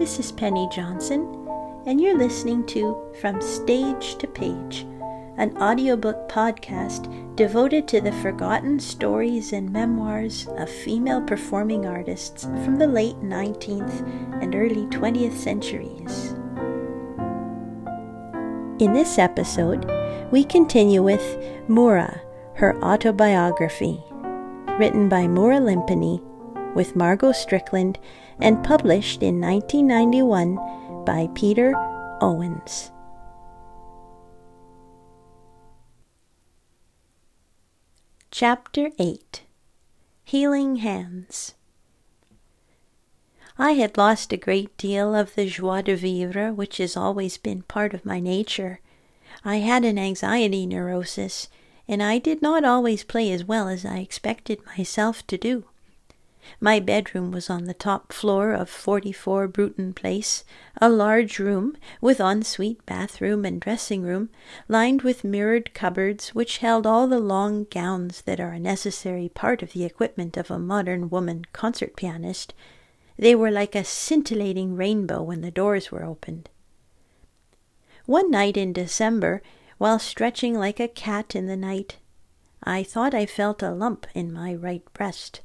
This is Penny Johnson, and you're listening to From Stage to Page, an audiobook podcast devoted to the forgotten stories and memoirs of female performing artists from the late 19th and early 20th centuries. In this episode, we continue with Moura, her autobiography, written by Moura Lympany with Margot Strickland and published in 1991 by Peter Owens. Chapter 8 Healing Hands I had lost a great deal of the joie de vivre which has always been part of my nature. I had an anxiety neurosis, and I did not always play as well as I expected myself to do. My bedroom was on the top floor of 44 Bruton Place, a large room with ensuite bathroom and dressing room, lined with mirrored cupboards which held all the long gowns that are a necessary part of the equipment of a modern woman concert pianist. They were like a scintillating rainbow when the doors were opened. One night in December, while stretching like a cat in the night, I thought I felt a lump in my right breast.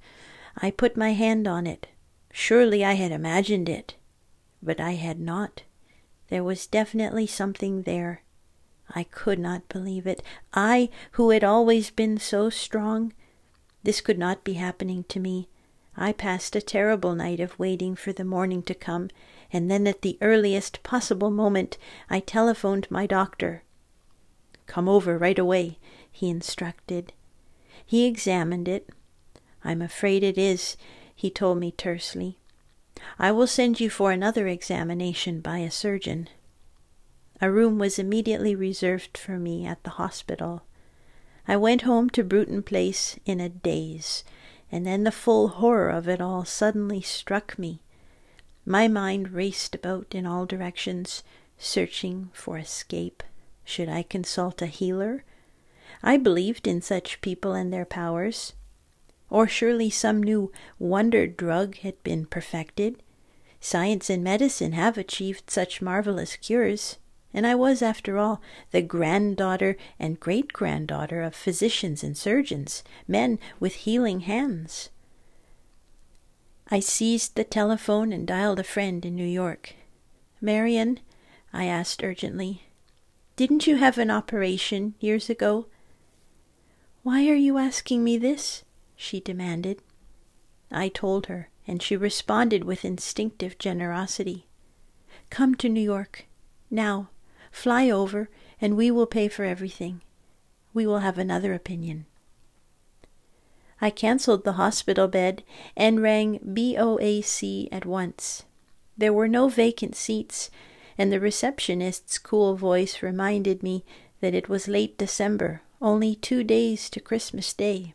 I put my hand on it. Surely I had imagined it. But I had not. There was definitely something there. I could not believe it. I, who had always been so strong. This could not be happening to me. I passed a terrible night of waiting for the morning to come, and then at the earliest possible moment I telephoned my doctor. Come over right away, he instructed. He examined it, I'm afraid it is, he told me tersely. I will send you for another examination by a surgeon. A room was immediately reserved for me at the hospital. I went home to Bruton Place in a daze, and then the full horror of it all suddenly struck me. My mind raced about in all directions, searching for escape. Should I consult a healer? I believed in such people and their powers. Or surely some new wonder drug had been perfected. Science and medicine have achieved such marvelous cures, and I was, after all, the granddaughter and great granddaughter of physicians and surgeons, men with healing hands. I seized the telephone and dialed a friend in New York. Marion, I asked urgently, didn't you have an operation years ago? Why are you asking me this? She demanded. I told her, and she responded with instinctive generosity. Come to New York. Now, fly over, and we will pay for everything. We will have another opinion. I cancelled the hospital bed and rang BOAC at once. There were no vacant seats, and the receptionist's cool voice reminded me that it was late December, only two days to Christmas Day.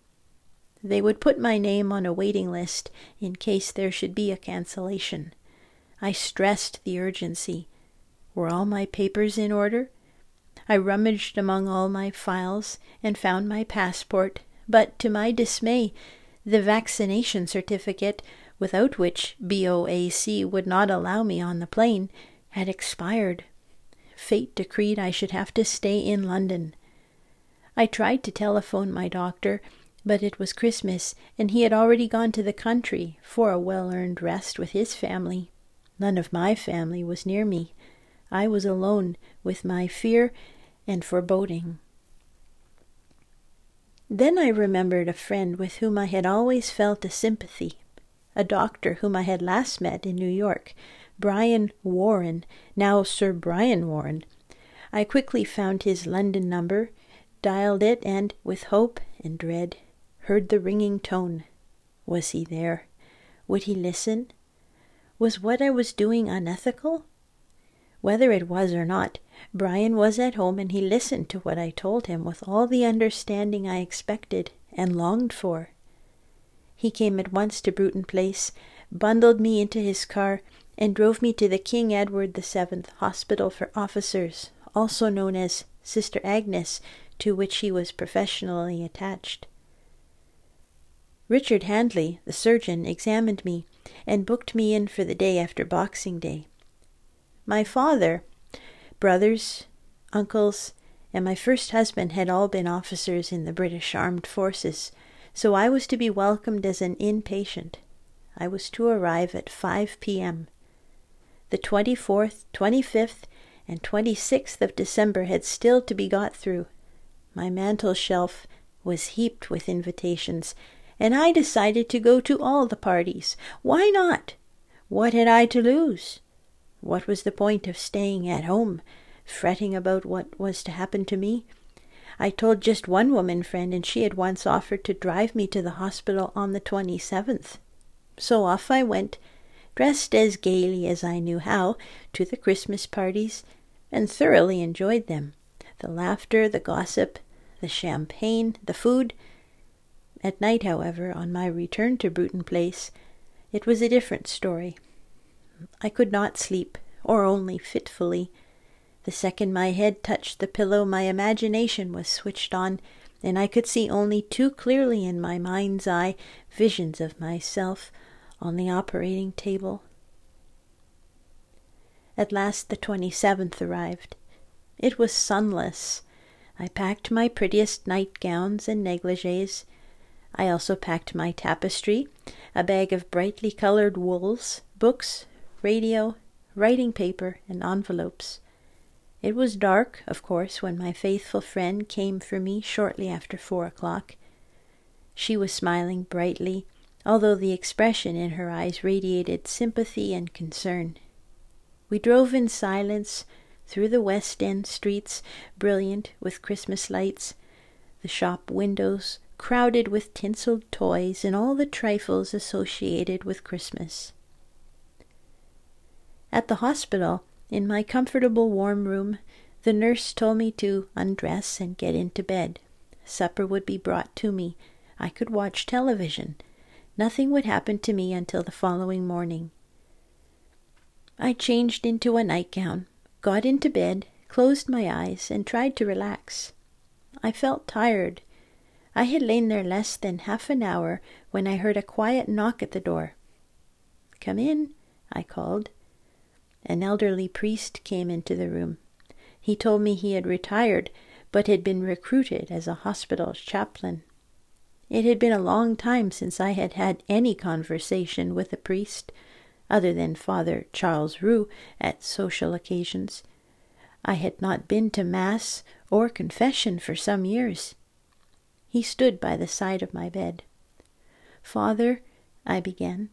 They would put my name on a waiting list in case there should be a cancellation. I stressed the urgency. Were all my papers in order? I rummaged among all my files and found my passport, but to my dismay, the vaccination certificate, without which BOAC would not allow me on the plane, had expired. Fate decreed I should have to stay in London. I tried to telephone my doctor but it was Christmas, and he had already gone to the country for a well earned rest with his family. None of my family was near me. I was alone with my fear and foreboding. Then I remembered a friend with whom I had always felt a sympathy, a doctor whom I had last met in New York, Brian Warren, now Sir Brian Warren. I quickly found his London number, dialed it, and, with hope and dread, heard the ringing tone. Was he there? Would he listen? Was what I was doing unethical? Whether it was or not, Brian was at home and he listened to what I told him with all the understanding I expected and longed for. He came at once to Bruton Place, bundled me into his car, and drove me to the King Edward VII Hospital for Officers, also known as Sister Agnes, to which he was professionally attached. Richard Handley, the surgeon, examined me and booked me in for the day after Boxing Day. My father, brothers, uncles, and my first husband had all been officers in the British Armed Forces, so I was to be welcomed as an inpatient. I was to arrive at 5 p.m. The 24th, 25th, and 26th of December had still to be got through. My mantel shelf was heaped with invitations, and I decided to go to all the parties. Why not? What had I to lose? What was the point of staying at home, fretting about what was to happen to me? I told just one woman friend, and she had once offered to drive me to the hospital on the 27th. So off I went, dressed as gaily as I knew how, to the Christmas parties, and thoroughly enjoyed them. The laughter, the gossip, the champagne, the food. At night, however, on my return to Bruton Place, it was a different story. I could not sleep, or only fitfully. The second my head touched the pillow, my imagination was switched on, and I could see only too clearly in my mind's eye visions of myself on the operating table. At last the 27th arrived. It was sunless. I packed my prettiest nightgowns and negligees. I also packed my tapestry, a bag of brightly colored wools, books, radio, writing paper, and envelopes. It was dark, of course, when my faithful friend came for me shortly after four o'clock. She was smiling brightly, although the expression in her eyes radiated sympathy and concern. We drove in silence through the West End streets, brilliant with Christmas lights, the shop windows crowded with tinselled toys and all the trifles associated with Christmas. At the hospital, in my comfortable warm room, the nurse told me to undress and get into bed. Supper would be brought to me. I could watch television. Nothing would happen to me until the following morning. I changed into a nightgown, got into bed, closed my eyes, and tried to relax. I felt tired. I had lain there less than half an hour when I heard a quiet knock at the door. Come in, I called. An elderly priest came into the room. He told me he had retired, but had been recruited as a hospital chaplain. It had been a long time since I had had any conversation with a priest, other than Father Charles Roux at social occasions. I had not been to Mass or confession for some years. He stood by the side of my bed. Father, I began,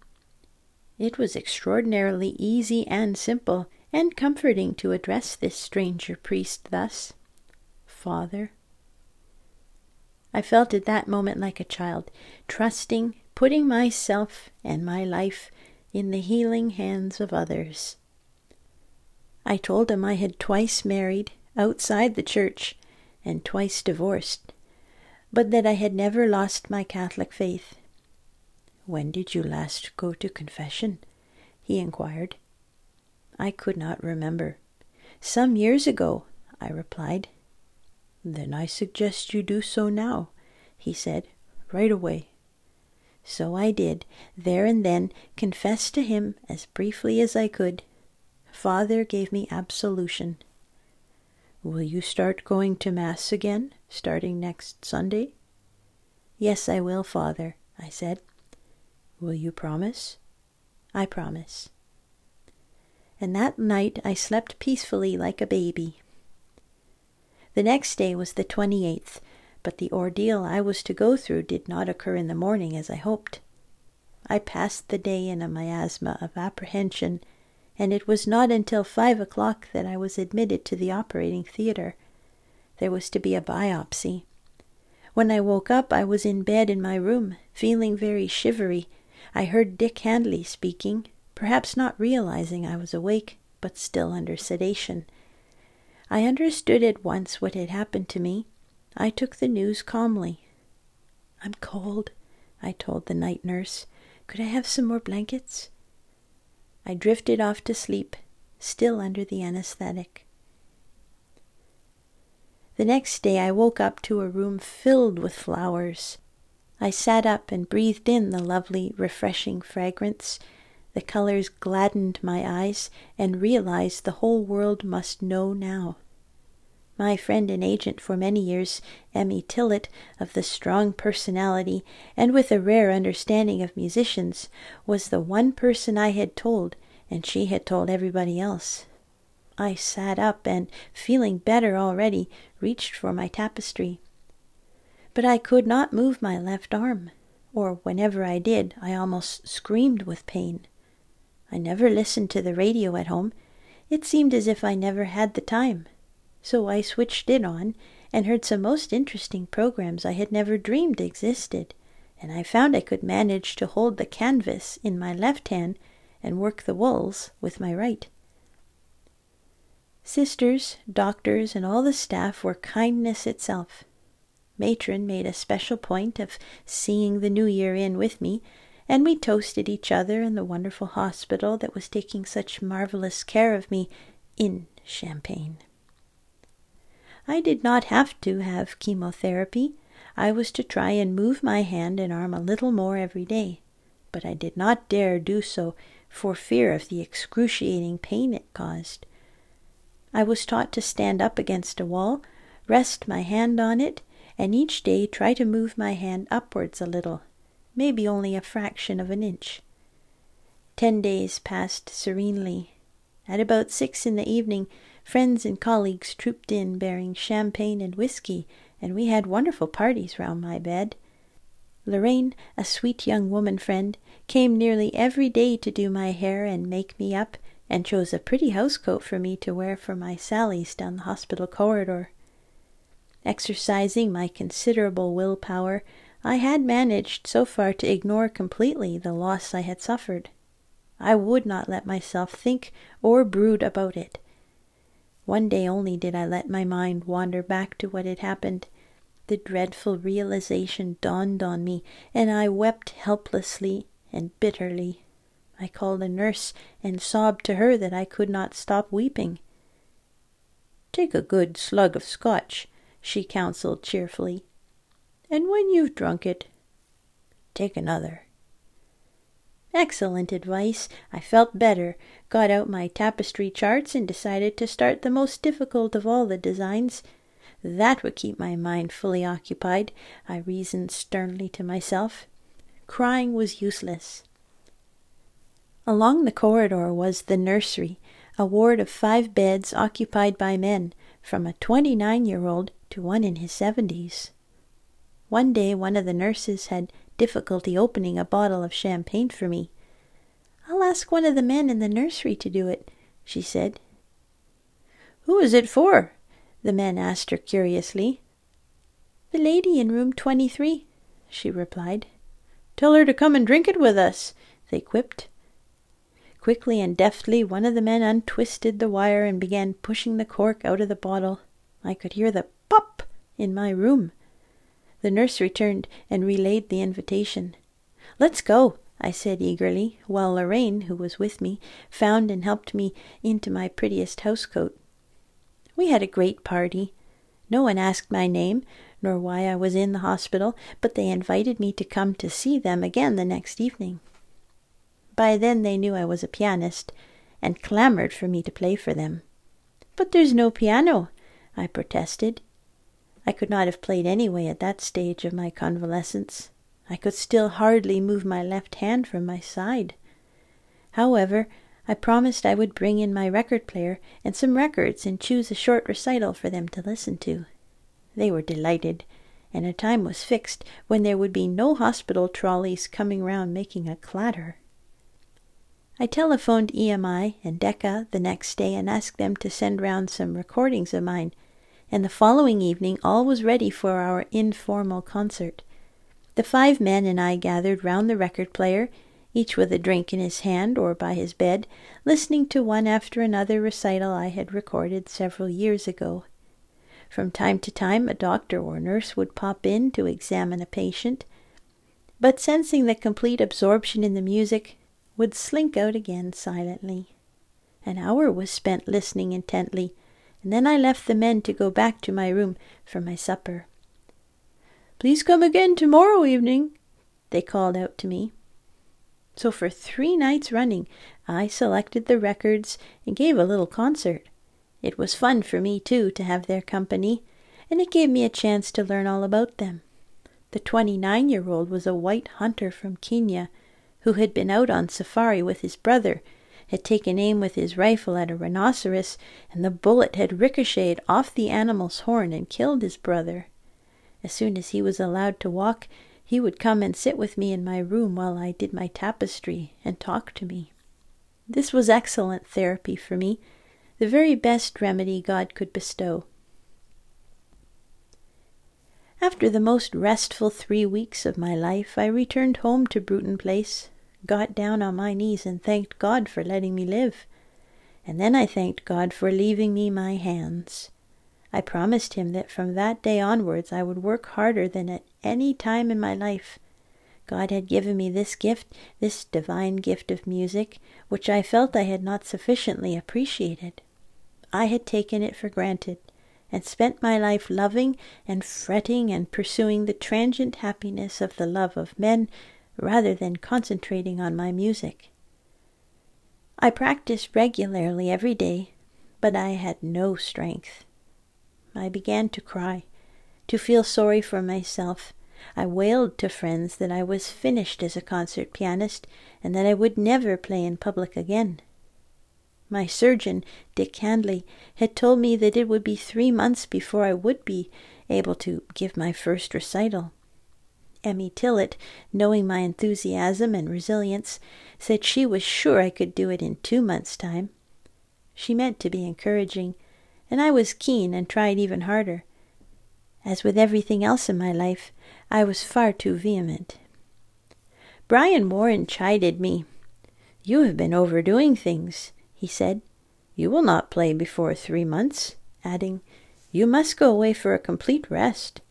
it was extraordinarily easy and simple and comforting to address this stranger priest thus Father. I felt at that moment like a child, trusting, putting myself and my life in the healing hands of others. I told him I had twice married outside the church and twice divorced, but that I had never lost my Catholic faith when did you last go to confession? he inquired. I could not remember. Some years ago, I replied. Then I suggest you do so now, he said, right away. So I did, there and then, confessed to him as briefly as I could. Father gave me absolution. Will you start going to Mass again, starting next Sunday? Yes, I will, Father, I said. Will you promise? I promise. And that night I slept peacefully like a baby. The next day was the 28th, but the ordeal I was to go through did not occur in the morning as I hoped. I passed the day in a miasma of apprehension, and it was not until five o'clock that I was admitted to the operating theatre. There was to be a biopsy. When I woke up, I was in bed in my room, feeling very shivery I heard Dick Handley speaking, perhaps not realizing I was awake, but still under sedation. I understood at once what had happened to me. I took the news calmly. I'm cold, I told the night nurse. Could I have some more blankets? I drifted off to sleep, still under the anesthetic. The next day I woke up to a room filled with flowers. I sat up and breathed in the lovely, refreshing fragrance. The colors gladdened my eyes and realized the whole world must know now. My friend and agent for many years, Emmy Tillett, of the strong personality and with a rare understanding of musicians, was the one person I had told, and she had told everybody else. I sat up and, feeling better already, reached for my tapestry. But I could not move my left arm, or whenever I did, I almost screamed with pain. I never listened to the radio at home. It seemed as if I never had the time so I switched it on and heard some most interesting programs I had never dreamed existed, and I found I could manage to hold the canvas in my left hand and work the wools with my right. Sisters, doctors, and all the staff were kindness itself. Matron made a special point of seeing the new year in with me, and we toasted each other and the wonderful hospital that was taking such marvelous care of me in Champagne. I did not have to have chemotherapy. I was to try and move my hand and arm a little more every day, but I did not dare do so for fear of the excruciating pain it caused. I was taught to stand up against a wall, rest my hand on it, and each day try to move my hand upwards a little, maybe only a fraction of an inch. Ten days passed serenely. At about six in the evening, Friends and colleagues trooped in bearing champagne and whiskey, and we had wonderful parties round my bed. Lorraine, a sweet young woman friend, came nearly every day to do my hair and make me up, and chose a pretty housecoat for me to wear for my sallies down the hospital corridor. Exercising my considerable will power, I had managed so far to ignore completely the loss I had suffered. I would not let myself think or brood about it. One day only did I let my mind wander back to what had happened. The dreadful realization dawned on me, and I wept helplessly and bitterly. I called a nurse and sobbed to her that I could not stop weeping. Take a good slug of Scotch, she counseled cheerfully, and when you've drunk it, take another. Excellent advice. I felt better, got out my tapestry charts, and decided to start the most difficult of all the designs. That would keep my mind fully occupied, I reasoned sternly to myself. Crying was useless. Along the corridor was the nursery, a ward of five beds occupied by men, from a twenty nine year old to one in his seventies. One day one of the nurses had difficulty opening a bottle of champagne for me. I'll ask one of the men in the nursery to do it, she said. Who is it for? the men asked her curiously. The lady in room 23, she replied. Tell her to come and drink it with us, they quipped. Quickly and deftly, one of the men untwisted the wire and began pushing the cork out of the bottle. I could hear the pop in my room. The nurse returned and relayed the invitation. Let's go, I said eagerly, while Lorraine, who was with me, found and helped me into my prettiest housecoat. We had a great party. No one asked my name, nor why I was in the hospital, but they invited me to come to see them again the next evening. By then they knew I was a pianist, and clamored for me to play for them. But there's no piano, I protested. I could not have played anyway at that stage of my convalescence. I could still hardly move my left hand from my side. However, I promised I would bring in my record player and some records and choose a short recital for them to listen to. They were delighted, and a time was fixed when there would be no hospital trolleys coming round making a clatter. I telephoned EMI and Decca the next day and asked them to send round some recordings of mine and the following evening all was ready for our informal concert. The five men and I gathered round the record player, each with a drink in his hand or by his bed, listening to one after another recital I had recorded several years ago. From time to time, a doctor or nurse would pop in to examine a patient, but sensing the complete absorption in the music, would slink out again silently. An hour was spent listening intently and then I left the men to go back to my room for my supper. Please come again tomorrow evening, they called out to me. So for three nights running, I selected the records and gave a little concert. It was fun for me, too, to have their company, and it gave me a chance to learn all about them. The twenty nine year old was a white hunter from Kenya who had been out on safari with his brother, had taken aim with his rifle at a rhinoceros, and the bullet had ricocheted off the animal's horn and killed his brother. As soon as he was allowed to walk, he would come and sit with me in my room while I did my tapestry and talk to me. This was excellent therapy for me, the very best remedy God could bestow. After the most restful three weeks of my life, I returned home to Bruton Place, got down on my knees, and thanked God for letting me live. And then I thanked God for leaving me my hands. I promised him that from that day onwards I would work harder than at any time in my life. God had given me this gift, this divine gift of music, which I felt I had not sufficiently appreciated. I had taken it for granted, and spent my life loving and fretting and pursuing the transient happiness of the love of men rather than concentrating on my music. I practiced regularly every day, but I had no strength. I began to cry, to feel sorry for myself. I wailed to friends that I was finished as a concert pianist and that I would never play in public again. My surgeon, Dick Handley, had told me that it would be three months before I would be able to give my first recital. Emmy Tillett, knowing my enthusiasm and resilience, said she was sure I could do it in two months' time. She meant to be encouraging, and I was keen and tried even harder. As with everything else in my life, I was far too vehement. Brian Warren chided me. You have been overdoing things, he said. You will not play before three months, adding, You must go away for a complete rest.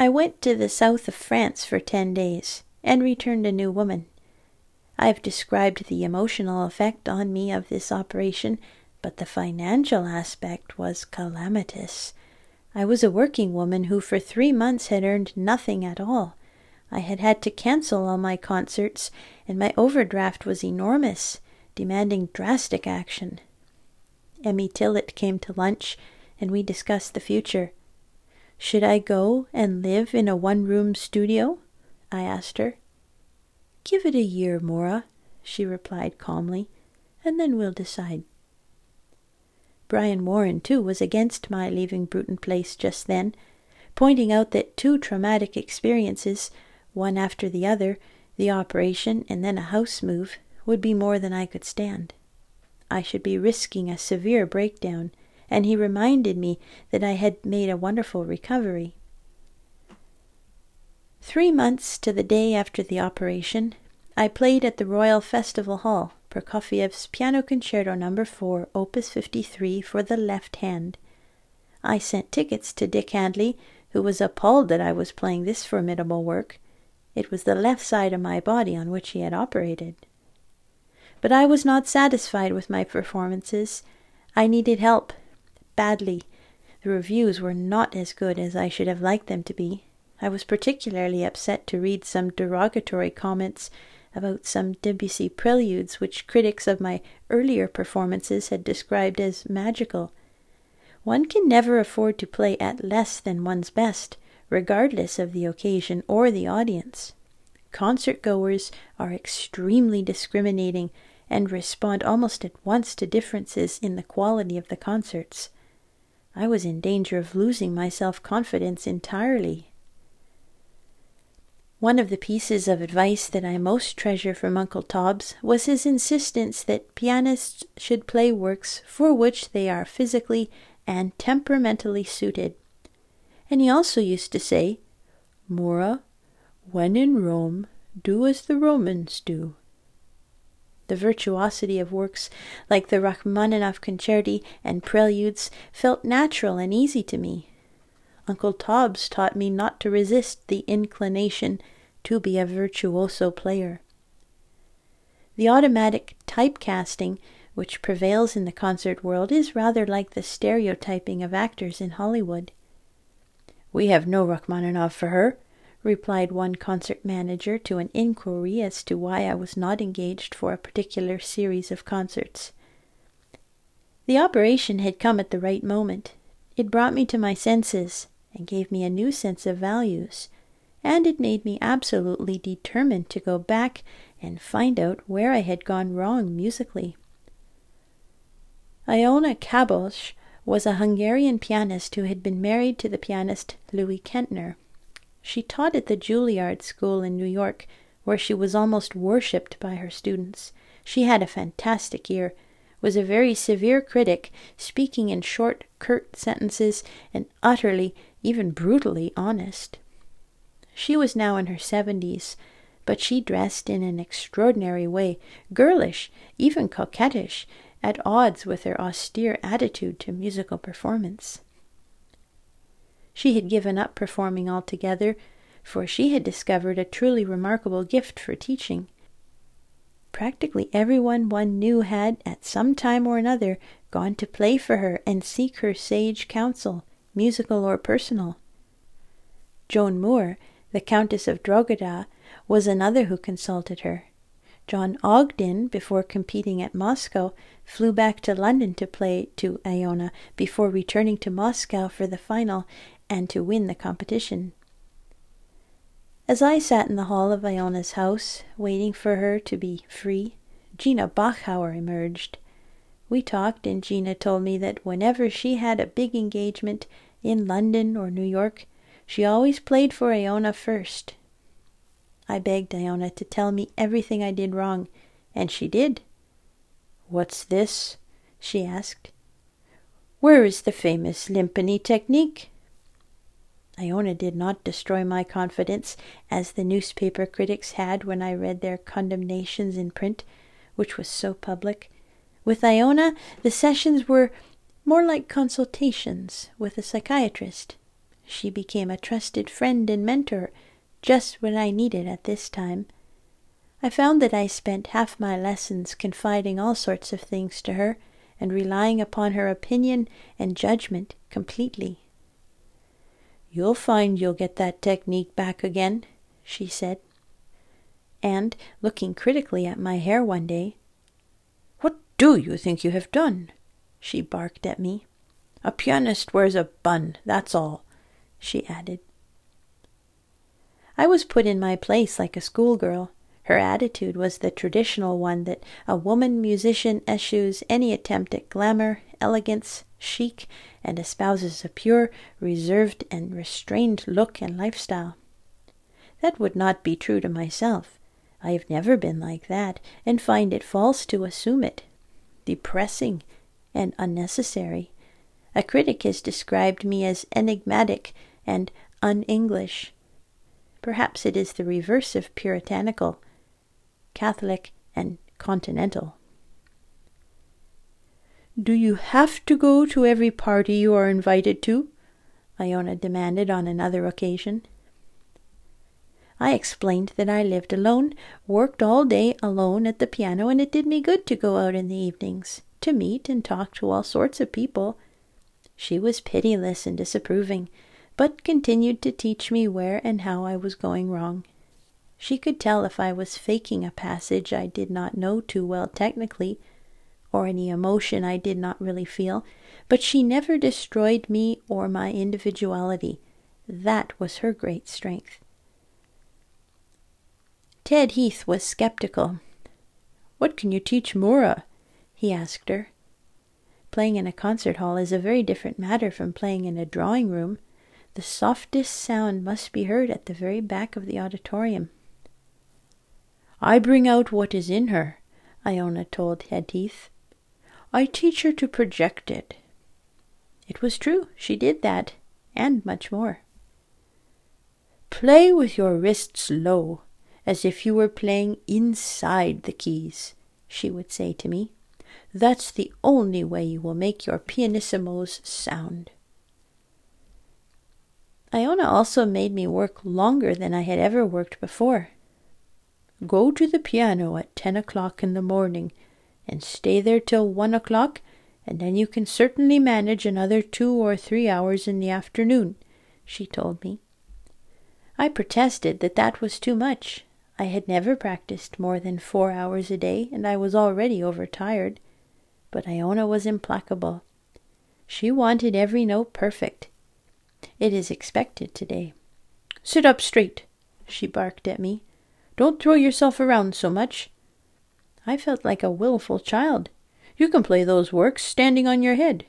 I went to the south of France for ten days and returned a new woman. I have described the emotional effect on me of this operation but the financial aspect was calamitous. I was a working woman who for three months had earned nothing at all. I had had to cancel all my concerts, and my overdraft was enormous, demanding drastic action. Emmy Tillett came to lunch, and we discussed the future. Should I go and live in a one room studio? I asked her. Give it a year, Moura, she replied calmly, and then we'll decide. Brian Warren, too, was against my leaving Bruton Place just then, pointing out that two traumatic experiences, one after the other, the operation and then a house move, would be more than I could stand. I should be risking a severe breakdown, and he reminded me that I had made a wonderful recovery. Three months to the day after the operation, I played at the Royal Festival Hall, Prokofiev's Piano Concerto No. 4, Opus 53, for the left hand. I sent tickets to Dick Handley, who was appalled that I was playing this formidable work. It was the left side of my body on which he had operated. But I was not satisfied with my performances. I needed help, badly. The reviews were not as good as I should have liked them to be. I was particularly upset to read some derogatory comments about some Debussy preludes which critics of my earlier performances had described as magical. One can never afford to play at less than one's best, regardless of the occasion or the audience. Concert goers are extremely discriminating and respond almost at once to differences in the quality of the concerts. I was in danger of losing my self confidence entirely one of the pieces of advice that I most treasure from Uncle Tobbs was his insistence that pianists should play works for which they are physically and temperamentally suited. And he also used to say, Moura, when in Rome, do as the Romans do. The virtuosity of works like the Rachmaninoff concerti and preludes felt natural and easy to me. Uncle Tobbs taught me not to resist the inclination to be a virtuoso player. The automatic typecasting which prevails in the concert world is rather like the stereotyping of actors in Hollywood. We have no Rachmaninoff for her. Replied one concert manager to an inquiry as to why I was not engaged for a particular series of concerts. The operation had come at the right moment. It brought me to my senses and gave me a new sense of values, and it made me absolutely determined to go back and find out where I had gone wrong musically. Iona Kabos was a Hungarian pianist who had been married to the pianist Louis Kentner. She taught at the Juilliard School in New York, where she was almost worshipped by her students. She had a fantastic ear, was a very severe critic, speaking in short, curt sentences, and utterly, even brutally honest. She was now in her seventies, but she dressed in an extraordinary way, girlish, even coquettish, at odds with her austere attitude to musical performance. She had given up performing altogether, for she had discovered a truly remarkable gift for teaching. Practically everyone one knew had, at some time or another, gone to play for her and seek her sage counsel, musical or personal. Joan Moore, the Countess of Drogheda, was another who consulted her. John Ogdon, before competing at Moscow, flew back to London to play to Iona before returning to Moscow for the final and to win the competition. As I sat in the hall of Iona's house, waiting for her to be free, Gina Bachauer emerged. We talked, and Gina told me that whenever she had a big engagement in London or New York, she always played for Iona first, I begged Iona to tell me everything I did wrong, and she did. What's this? she asked. Where is the famous Lympany technique? Iona did not destroy my confidence, as the newspaper critics had when I read their condemnations in print, which was so public. With Iona, the sessions were more like consultations with a psychiatrist. She became a trusted friend and mentor just what I needed at this time. I found that I spent half my lessons confiding all sorts of things to her and relying upon her opinion and judgment completely. You'll find you'll get that technique back again, she said. And, looking critically at my hair one day, What do you think you have done? she barked at me. A pianist wears a bun, that's all, she added. I was put in my place like a schoolgirl. Her attitude was the traditional one that a woman musician eschews any attempt at glamour, elegance, chic, and espouses a pure, reserved, and restrained look and lifestyle. That would not be true to myself. I have never been like that, and find it false to assume it. Depressing and unnecessary. A critic has described me as enigmatic and un English. Perhaps it is the reverse of puritanical, Catholic, and continental. Do you have to go to every party you are invited to? Iona demanded on another occasion. I explained that I lived alone, worked all day alone at the piano, and it did me good to go out in the evenings, to meet and talk to all sorts of people. She was pitiless and disapproving, but continued to teach me where and how I was going wrong. She could tell if I was faking a passage I did not know too well technically, or any emotion I did not really feel, but she never destroyed me or my individuality. That was her great strength. Ted Heath was skeptical. What can you teach Moura? he asked her. Playing in a concert hall is a very different matter from playing in a drawing room. The softest sound must be heard at the very back of the auditorium. I bring out what is in her, Iona told Ted Heath. I teach her to project it. It was true, she did that, and much more. Play with your wrists low, as if you were playing inside the keys, she would say to me. That's the only way you will make your pianissimos sound. Iona also made me work longer than I had ever worked before. Go to the piano at ten o'clock in the morning and stay there till one o'clock, and then you can certainly manage another two or three hours in the afternoon, she told me. I protested that that was too much. I had never practiced more than four hours a day, and I was already overtired. But Iona was implacable. She wanted every note perfect. It is expected today. Sit up straight, she barked at me. Don't throw yourself around so much. I felt like a wilful child. You can play those works standing on your head.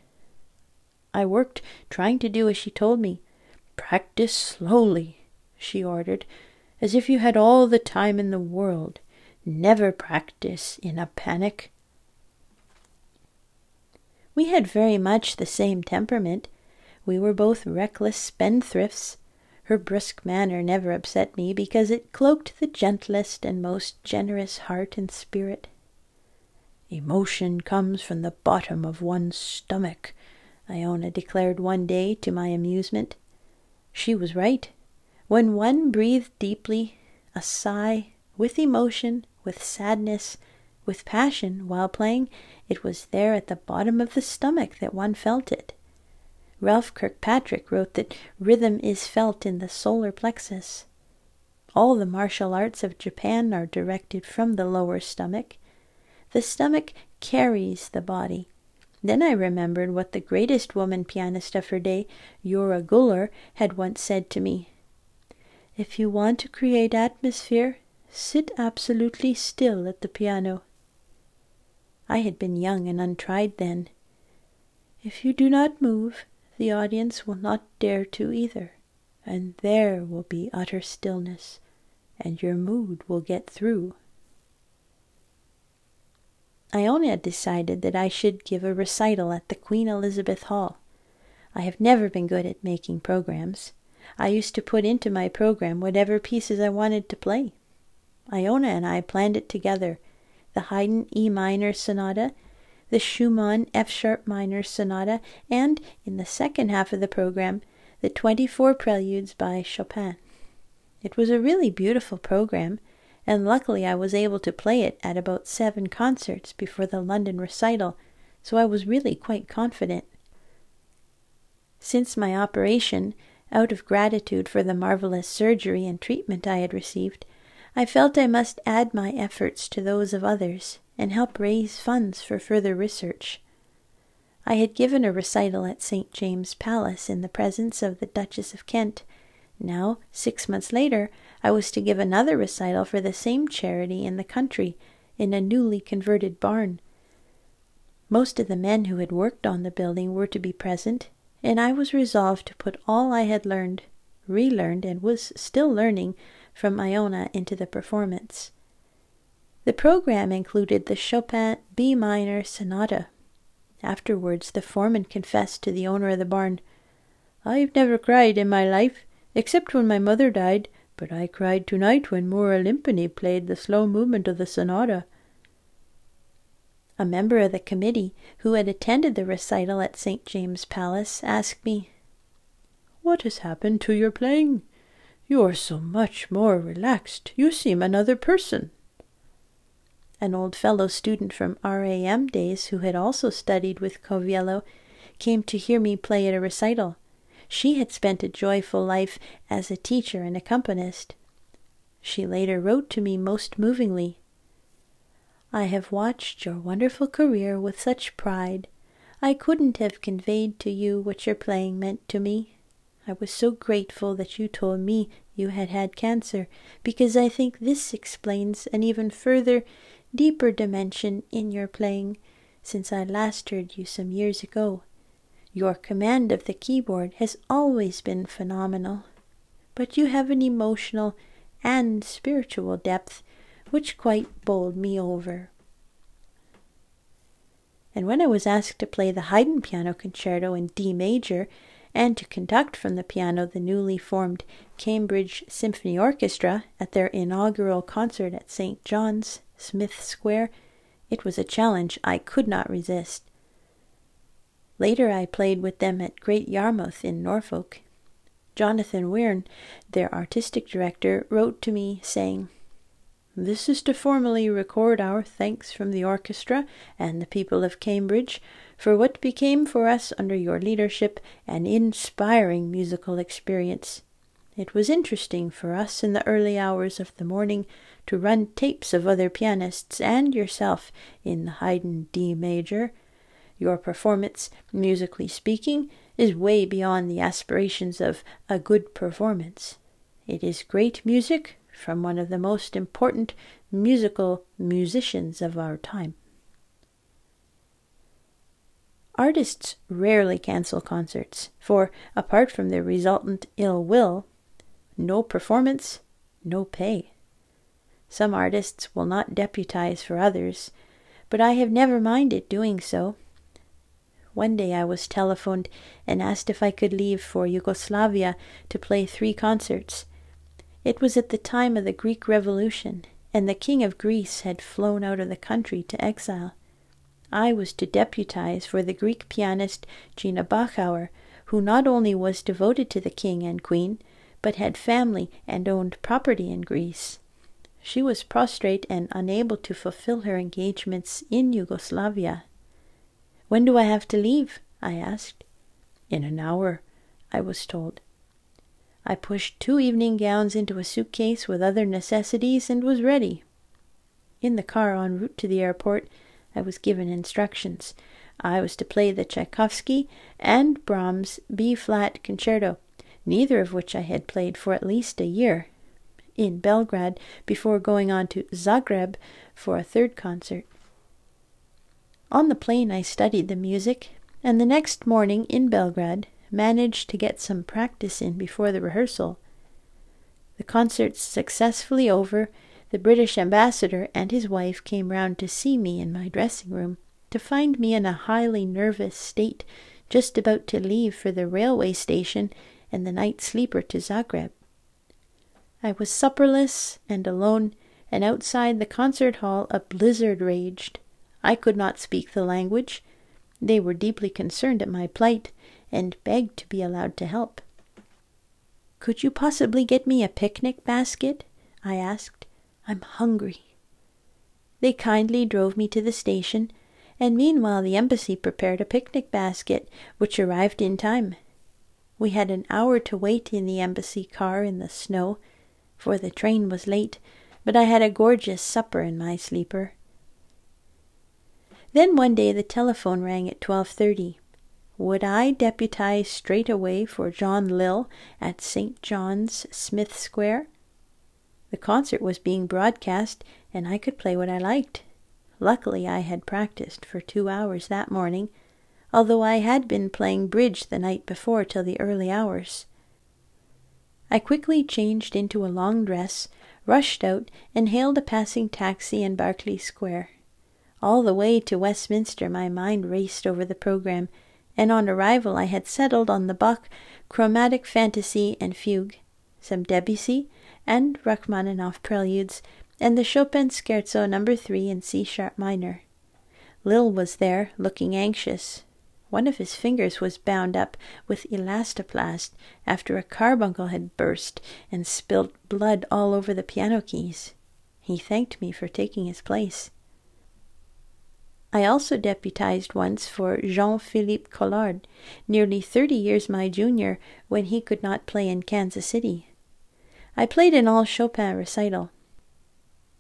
I worked, trying to do as she told me. Practice slowly, she ordered, as if you had all the time in the world. Never practice in a panic. We had very much the same temperament. We were both reckless spendthrifts. Her brusque manner never upset me because it cloaked the gentlest and most generous heart and spirit. Emotion comes from the bottom of one's stomach, Iona declared one day to my amusement. She was right. When one breathed deeply, a sigh, with emotion, with sadness, with passion, while playing, it was there at the bottom of the stomach that one felt it. Ralph Kirkpatrick wrote that rhythm is felt in the solar plexus. All the martial arts of Japan are directed from the lower stomach. The stomach carries the body. Then I remembered what the greatest woman pianist of her day, Youra Guller, had once said to me. If you want to create atmosphere, sit absolutely still at the piano. I had been young and untried then. If you do not move, the audience will not dare to either, and there will be utter stillness, and your mood will get through. Iona had decided that I should give a recital at the Queen Elizabeth Hall. I have never been good at making programs. I used to put into my program whatever pieces I wanted to play. Iona and I planned it together the Haydn E minor sonata, the Schumann F sharp minor sonata, and, in the second half of the program, the 24 preludes by Chopin. It was a really beautiful program, and luckily I was able to play it at about seven concerts before the London recital, so I was really quite confident. Since my operation, out of gratitude for the marvelous surgery and treatment I had received, I felt I must add my efforts to those of others and help raise funds for further research. I had given a recital at St. James's Palace in the presence of the Duchess of Kent. Now, six months later, I was to give another recital for the same charity in the country, in a newly converted barn. Most of the men who had worked on the building were to be present, and I was resolved to put all I had learned, relearned, and was still learning from Iona into the performance. The program included the Chopin B minor sonata. Afterwards, the foreman confessed to the owner of the barn, I've never cried in my life, except when my mother died, but I cried tonight when Moura Lympany played the slow movement of the sonata. A member of the committee who had attended the recital at St. James's Palace asked me, What has happened to your playing? You are so much more relaxed. You seem another person. An old fellow student from RAM days who had also studied with Coviello came to hear me play at a recital. She had spent a joyful life as a teacher and accompanist. She later wrote to me most movingly I have watched your wonderful career with such pride. I couldn't have conveyed to you what your playing meant to me. I was so grateful that you told me you had had cancer, because I think this explains an even further, deeper dimension in your playing since I last heard you some years ago. Your command of the keyboard has always been phenomenal, but you have an emotional and spiritual depth which quite bowled me over. And when I was asked to play the Haydn Piano Concerto in D major and to conduct from the piano the newly formed Cambridge Symphony Orchestra at their inaugural concert at St. John's, Smith Square, it was a challenge I could not resist. Later I played with them at Great Yarmouth in Norfolk. Jonathan Wearne, their artistic director, wrote to me saying, this is to formally record our thanks from the orchestra and the people of Cambridge for what became for us under your leadership an inspiring musical experience. It was interesting for us in the early hours of the morning to run tapes of other pianists and yourself in the Haydn D major. Your performance, musically speaking, is way beyond the aspirations of a good performance. It is great music from one of the most important musical musicians of our time. Artists rarely cancel concerts, for apart from the resultant ill will, no performance, no pay. Some artists will not deputize for others, but I have never minded doing so. One day I was telephoned and asked if I could leave for Yugoslavia to play three concerts. It was at the time of the Greek Revolution, and the King of Greece had flown out of the country to exile. I was to deputize for the Greek pianist Gina Bachauer, who not only was devoted to the king and queen, but had family and owned property in Greece. She was prostrate and unable to fulfill her engagements in Yugoslavia. When do I have to leave? I asked. In an hour, I was told. I pushed two evening gowns into a suitcase with other necessities and was ready. In the car en route to the airport, I was given instructions. I was to play the Tchaikovsky and Brahms B flat concerto, neither of which I had played for at least a year, in Belgrade before going on to Zagreb for a third concert. On the plane, I studied the music, and the next morning in Belgrade managed to get some practice in before the rehearsal. The concert successfully over, the British ambassador and his wife came round to see me in my dressing room, to find me in a highly nervous state, just about to leave for the railway station and the night sleeper to Zagreb. I was supperless and alone, and outside the concert hall a blizzard raged. I could not speak the language. They were deeply concerned at my plight, and begged to be allowed to help. Could you possibly get me a picnic basket? I asked. I'm hungry. They kindly drove me to the station, and meanwhile the embassy prepared a picnic basket, which arrived in time. We had an hour to wait in the embassy car in the snow, for the train was late, but I had a gorgeous supper in my sleeper. Then one day the telephone rang at twelve thirty. Would I deputize straight away for John Lill at St. John's, Smith Square? The concert was being broadcast, and I could play what I liked. Luckily, I had practiced for two hours that morning, although I had been playing bridge the night before till the early hours. I quickly changed into a long dress, rushed out, and hailed a passing taxi in Berkeley Square. All the way to Westminster my mind raced over the programme, and on arrival I had settled on the Bach Chromatic Fantasy and Fugue, some Debussy and Rachmaninoff preludes, and the Chopin Scherzo No. 3 in C sharp minor. Lill was there, looking anxious, one of his fingers was bound up with elastoplast after a carbuncle had burst and spilt blood all over the piano keys. He thanked me for taking his place. I also deputized once for Jean Philippe Collard, nearly thirty years my junior when he could not play in Kansas City. I played an all Chopin recital.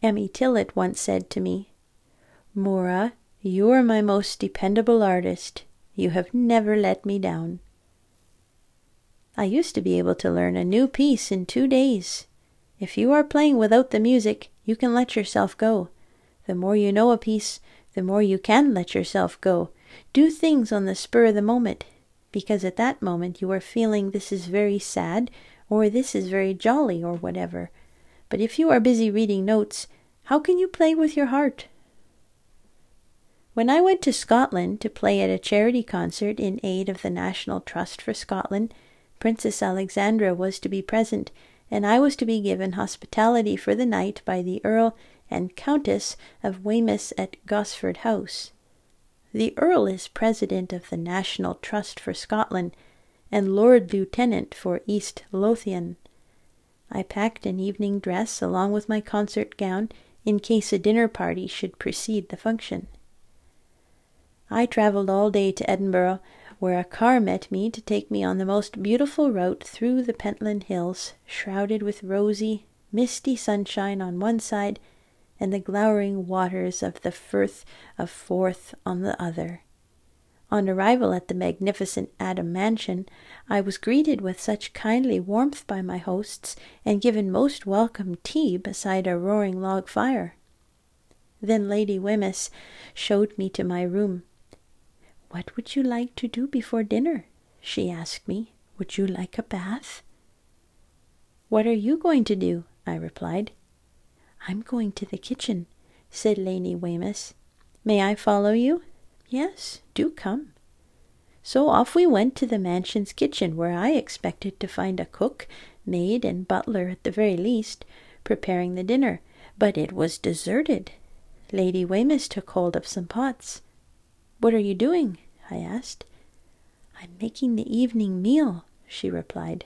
Emmy Tillett once said to me, Moura, you are my most dependable artist. You have never let me down. I used to be able to learn a new piece in two days. If you are playing without the music, you can let yourself go. The more you know a piece, the more you can let yourself go. Do things on the spur of the moment, because at that moment you are feeling this is very sad, or this is very jolly, or whatever. But if you are busy reading notes, how can you play with your heart? When I went to Scotland to play at a charity concert in aid of the National Trust for Scotland, Princess Alexandra was to be present, and I was to be given hospitality for the night by the Earl and Countess of Weymouth at Gosford House. The Earl is president of the National Trust for Scotland and Lord Lieutenant for East Lothian. I packed an evening dress along with my concert gown in case a dinner party should precede the function. I travelled all day to Edinburgh, where a car met me to take me on the most beautiful route through the Pentland Hills, shrouded with rosy, misty sunshine on one side and the glowering waters of the Firth of Forth on the other. On arrival at the magnificent Adam mansion, I was greeted with such kindly warmth by my hosts and given most welcome tea beside a roaring log fire. Then Lady Wemyss showed me to my room. What would you like to do before dinner? she asked me. Would you like a bath? What are you going to do? I replied. I'm going to the kitchen, said Lady Wemyss. May I follow you? Yes, do come. So off we went to the mansion's kitchen, where I expected to find a cook, maid, and butler at the very least, preparing the dinner, but it was deserted. Lady Weymouth took hold of some pots. What are you doing? I asked. I'm making the evening meal, she replied.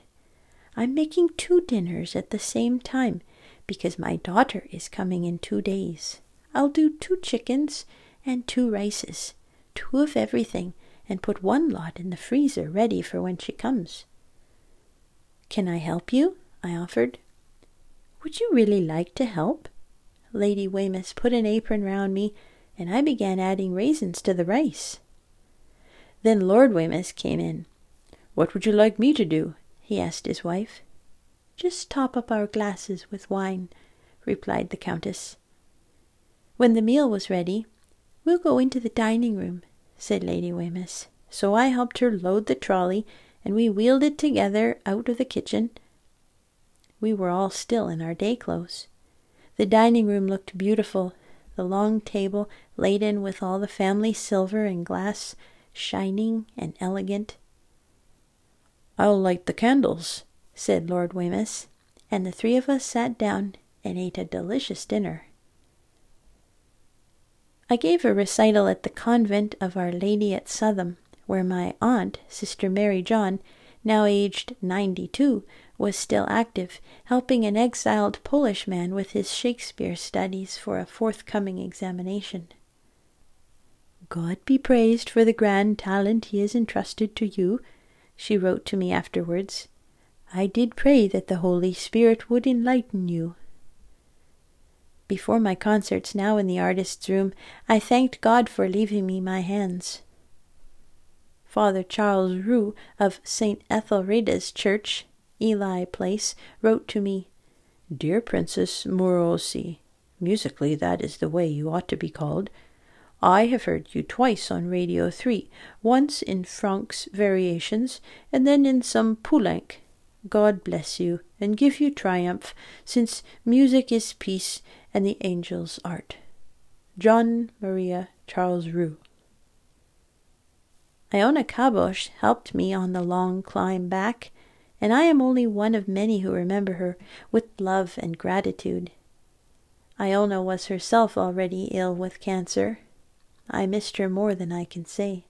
I'm making two dinners at the same time because my daughter is coming in two days. I'll do two chickens and two rices two of everything, and put one lot in the freezer ready for when she comes. Can I help you? I offered. Would you really like to help? Lady Weymouth put an apron round me, and I began adding raisins to the rice. Then Lord Weymouth came in. What would you like me to do? he asked his wife. Just top up our glasses with wine, replied the Countess. When the meal was ready, We'll go into the dining room, said Lady Wemyss. So I helped her load the trolley, and we wheeled it together out of the kitchen. We were all still in our day clothes. The dining room looked beautiful, the long table laden with all the family silver and glass, shining and elegant. I'll light the candles, said Lord Wemyss, and the three of us sat down and ate a delicious dinner. I gave a recital at the convent of Our Lady at Southam, where my aunt, Sister Mary John, now aged ninety two, was still active, helping an exiled Polish man with his Shakespeare studies for a forthcoming examination. God be praised for the grand talent he has entrusted to you, she wrote to me afterwards. I did pray that the Holy Spirit would enlighten you before my concerts now in the artist's room, I thanked God for leaving me my hands. Father Charles Roux of St. Etheldreda's Church, Ely Place, wrote to me, Dear Princess Morosi, musically that is the way you ought to be called. I have heard you twice on Radio 3, once in Franck's Variations, and then in some Poulenc. God bless you, and give you triumph, since music is peace and the angel's art. John Maria Charles Roux. Ilona Kabos helped me on the long climb back, and I am only one of many who remember her with love and gratitude. Ilona was herself already ill with cancer. I missed her more than I can say.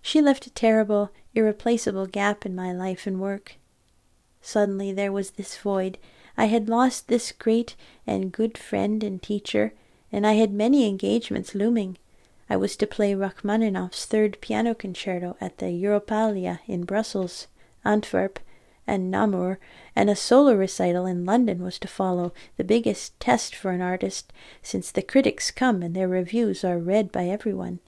She left a terrible, irreplaceable gap in my life and work. Suddenly there was this void I had lost this great and good friend and teacher, and I had many engagements looming. I was to play Rachmaninoff's third piano concerto at the Europalia in Brussels, Antwerp, and Namur, and a solo recital in London was to follow, the biggest test for an artist, since the critics come and their reviews are read by everyone.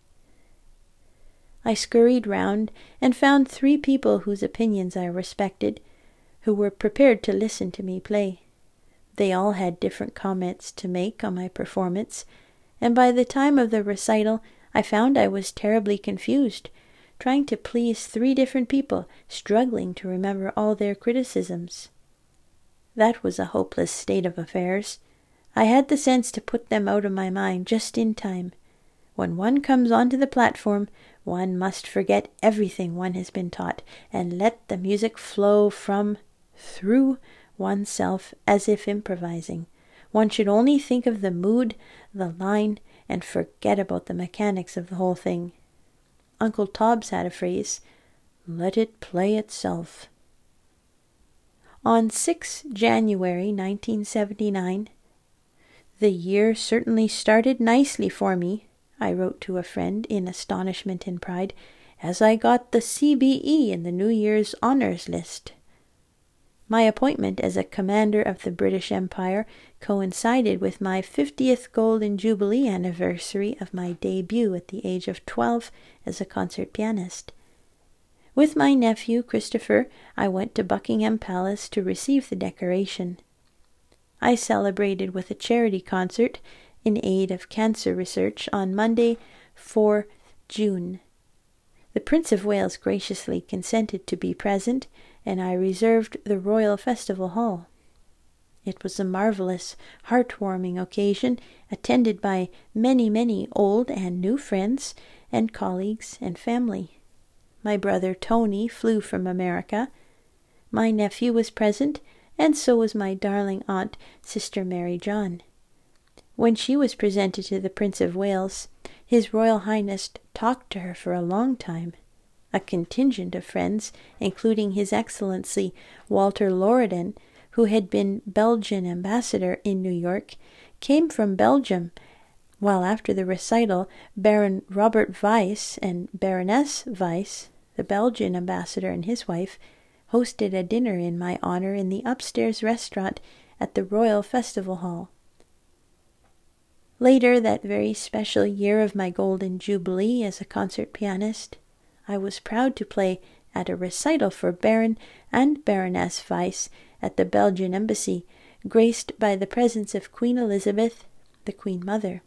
I scurried round and found three people whose opinions I respected, who were prepared to listen to me play. They all had different comments to make on my performance, and by the time of the recital I found I was terribly confused, trying to please three different people, struggling to remember all their criticisms. That was a hopeless state of affairs. I had the sense to put them out of my mind just in time. When one comes onto the platform, one must forget everything one has been taught, and let the music flow from through oneself as if improvising. One should only think of the mood, the line, and forget about the mechanics of the whole thing. Uncle Tobbs had a phrase, let it play itself. On 6 January 1979, the year certainly started nicely for me, I wrote to a friend in astonishment and pride, as I got the CBE in the New Year's honors list. My appointment as a commander of the British Empire coincided with my 50th Golden Jubilee anniversary of my debut at the age of 12 as a concert pianist. With my nephew Christopher, I went to Buckingham Palace to receive the decoration. I celebrated with a charity concert in aid of cancer research on Monday, 4 June. The Prince of Wales graciously consented to be present, and I reserved the Royal Festival Hall. It was a marvelous, heart-warming occasion, attended by many, many old and new friends, and colleagues and family. My brother Tony flew from America. My nephew was present, and so was my darling aunt, Sister Mary John. When she was presented to the Prince of Wales, His Royal Highness talked to her for a long time. A contingent of friends, including His Excellency Walter Loridan, who had been Belgian ambassador in New York, came from Belgium, while after the recital Baron Robert Weiss and Baroness Weiss, the Belgian ambassador and his wife, hosted a dinner in my honor in the upstairs restaurant at the Royal Festival Hall. Later, that very special year of my Golden Jubilee as a concert pianist, I was proud to play at a recital for Baron and Baroness Weiss at the Belgian Embassy, graced by the presence of Queen Elizabeth, the Queen Mother.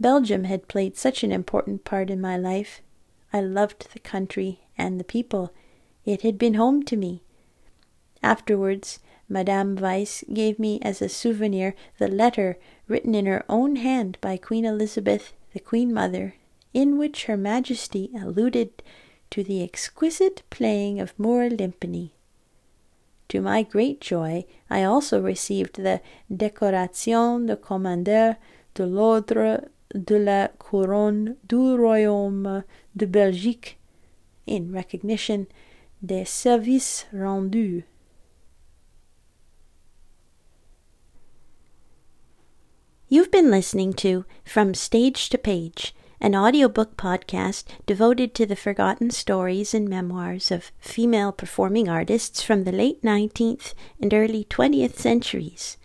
Belgium had played such an important part in my life. I loved the country and the people. It had been home to me. Afterwards, Madame Weiss gave me as a souvenir the letter written in her own hand by Queen Elizabeth, the Queen Mother, in which Her Majesty alluded to the exquisite playing of Moura Lympany. To my great joy, I also received the Décoration de Commandeur de l'Ordre de la Couronne du Royaume de Belgique in recognition des services rendus You've been listening to From Stage to Page, an audiobook podcast devoted to the forgotten stories and memoirs of female performing artists from the late 19th and early 20th centuries.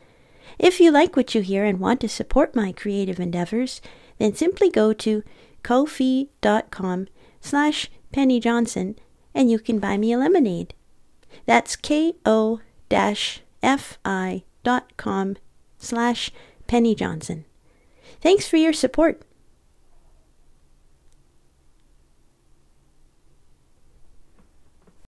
If you like what you hear and want to support my creative endeavors, then simply go to ko-fi.com slash Penny Johnson and you can buy me a lemonade. That's ko-fi.com slash Penny Johnson. Thanks for your support.